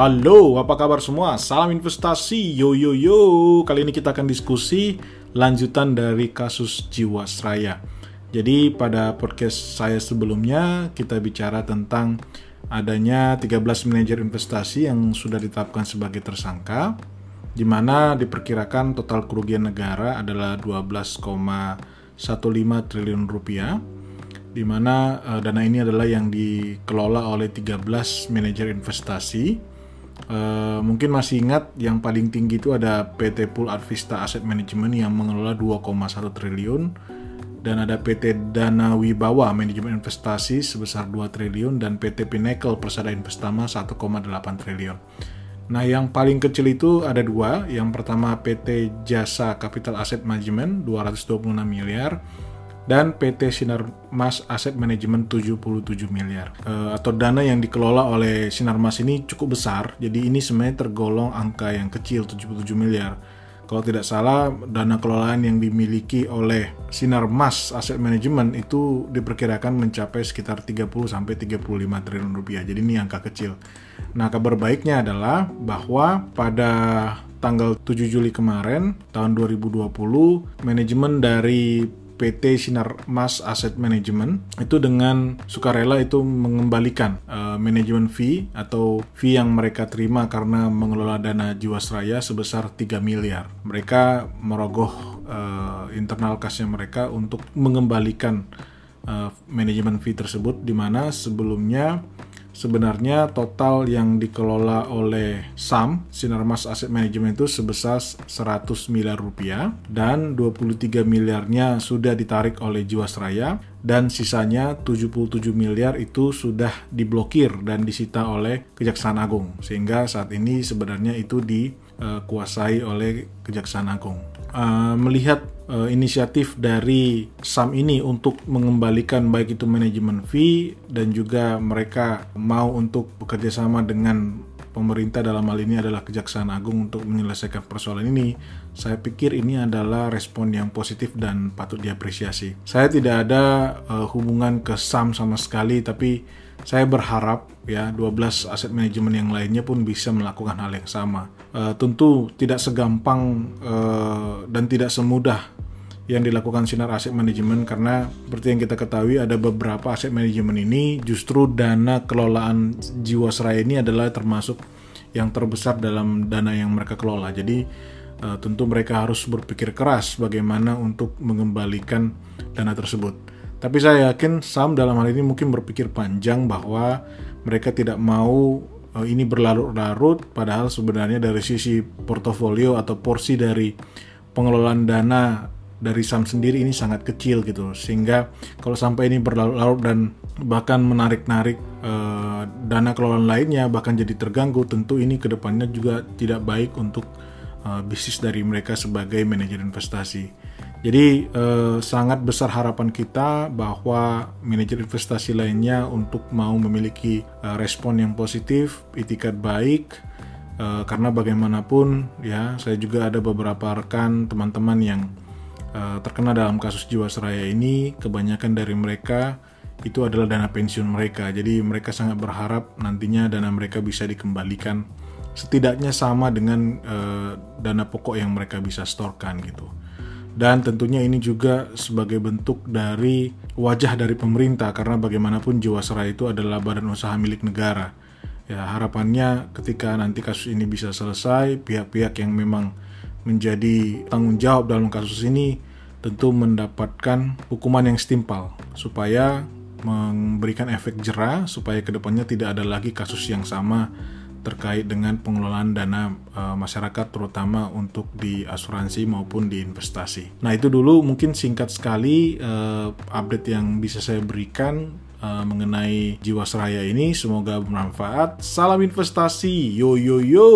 Halo, apa kabar semua? Salam investasi, yo yo yo. Kali ini kita akan diskusi lanjutan dari kasus Jiwasraya. Jadi pada podcast saya sebelumnya kita bicara tentang adanya 13 manajer investasi yang sudah ditetapkan sebagai tersangka di mana diperkirakan total kerugian negara adalah 12,15 triliun rupiah di mana uh, dana ini adalah yang dikelola oleh 13 manajer investasi Uh, mungkin masih ingat yang paling tinggi itu ada PT Pool Advista Asset Management yang mengelola 2,1 triliun dan ada PT Dana Wibawa Manajemen Investasi sebesar 2 triliun dan PT Pinnacle Persada Investama 1,8 triliun. Nah, yang paling kecil itu ada dua. Yang pertama PT Jasa Capital Asset Management 226 miliar dan PT Sinar Mas Asset Management 77 miliar. E, atau dana yang dikelola oleh Sinar Mas ini cukup besar, jadi ini sebenarnya tergolong angka yang kecil 77 miliar. Kalau tidak salah, dana kelolaan yang dimiliki oleh Sinar Mas Asset Management itu diperkirakan mencapai sekitar 30 sampai 35 triliun rupiah. Jadi ini angka kecil. Nah, kabar baiknya adalah bahwa pada tanggal 7 Juli kemarin tahun 2020 manajemen dari PT Sinar Mas Asset Management itu dengan sukarela itu mengembalikan uh, manajemen fee atau fee yang mereka terima karena mengelola dana Jiwasraya sebesar 3 miliar. Mereka merogoh uh, internal kasnya mereka untuk mengembalikan uh, manajemen fee tersebut di mana sebelumnya sebenarnya total yang dikelola oleh SAM, Sinarmas Asset Management itu sebesar 100 miliar rupiah dan 23 miliarnya sudah ditarik oleh Jiwasraya dan sisanya 77 miliar itu sudah diblokir dan disita oleh Kejaksaan Agung sehingga saat ini sebenarnya itu dikuasai oleh Kejaksaan Agung. Uh, melihat uh, inisiatif dari SAM ini untuk mengembalikan baik itu manajemen fee dan juga mereka mau untuk bekerja sama dengan pemerintah dalam hal ini adalah Kejaksaan Agung untuk menyelesaikan persoalan ini, saya pikir ini adalah respon yang positif dan patut diapresiasi. Saya tidak ada uh, hubungan ke SAM sama sekali, tapi saya berharap ya 12 aset manajemen yang lainnya pun bisa melakukan hal yang sama. Uh, tentu tidak segampang uh, dan tidak semudah yang dilakukan Sinar Aset Manajemen karena seperti yang kita ketahui ada beberapa aset manajemen ini justru dana kelolaan Jiwasraya ini adalah termasuk yang terbesar dalam dana yang mereka kelola. Jadi uh, tentu mereka harus berpikir keras bagaimana untuk mengembalikan dana tersebut. Tapi saya yakin Sam dalam hal ini mungkin berpikir panjang bahwa mereka tidak mau uh, ini berlarut-larut padahal sebenarnya dari sisi portofolio atau porsi dari pengelolaan dana dari Sam sendiri ini sangat kecil gitu. Sehingga kalau sampai ini berlarut-larut dan bahkan menarik-narik uh, dana kelolaan lainnya bahkan jadi terganggu tentu ini ke depannya juga tidak baik untuk uh, bisnis dari mereka sebagai manajer investasi. Jadi uh, sangat besar harapan kita bahwa manajer investasi lainnya untuk mau memiliki uh, respon yang positif itikat baik karena bagaimanapun ya saya juga ada beberapa rekan teman-teman yang uh, terkena dalam kasus Jiwasraya ini, kebanyakan dari mereka itu adalah dana pensiun mereka. Jadi mereka sangat berharap nantinya dana mereka bisa dikembalikan setidaknya sama dengan uh, dana pokok yang mereka bisa storkan gitu. Dan tentunya ini juga sebagai bentuk dari wajah dari pemerintah karena bagaimanapun Jiwasraya itu adalah badan usaha milik negara. Ya, harapannya ketika nanti kasus ini bisa selesai, pihak-pihak yang memang menjadi tanggung jawab dalam kasus ini tentu mendapatkan hukuman yang setimpal supaya memberikan efek jerah supaya ke depannya tidak ada lagi kasus yang sama terkait dengan pengelolaan dana e, masyarakat terutama untuk di asuransi maupun di investasi. Nah itu dulu mungkin singkat sekali e, update yang bisa saya berikan e, mengenai Jiwasraya ini. Semoga bermanfaat. Salam investasi, yo yo yo.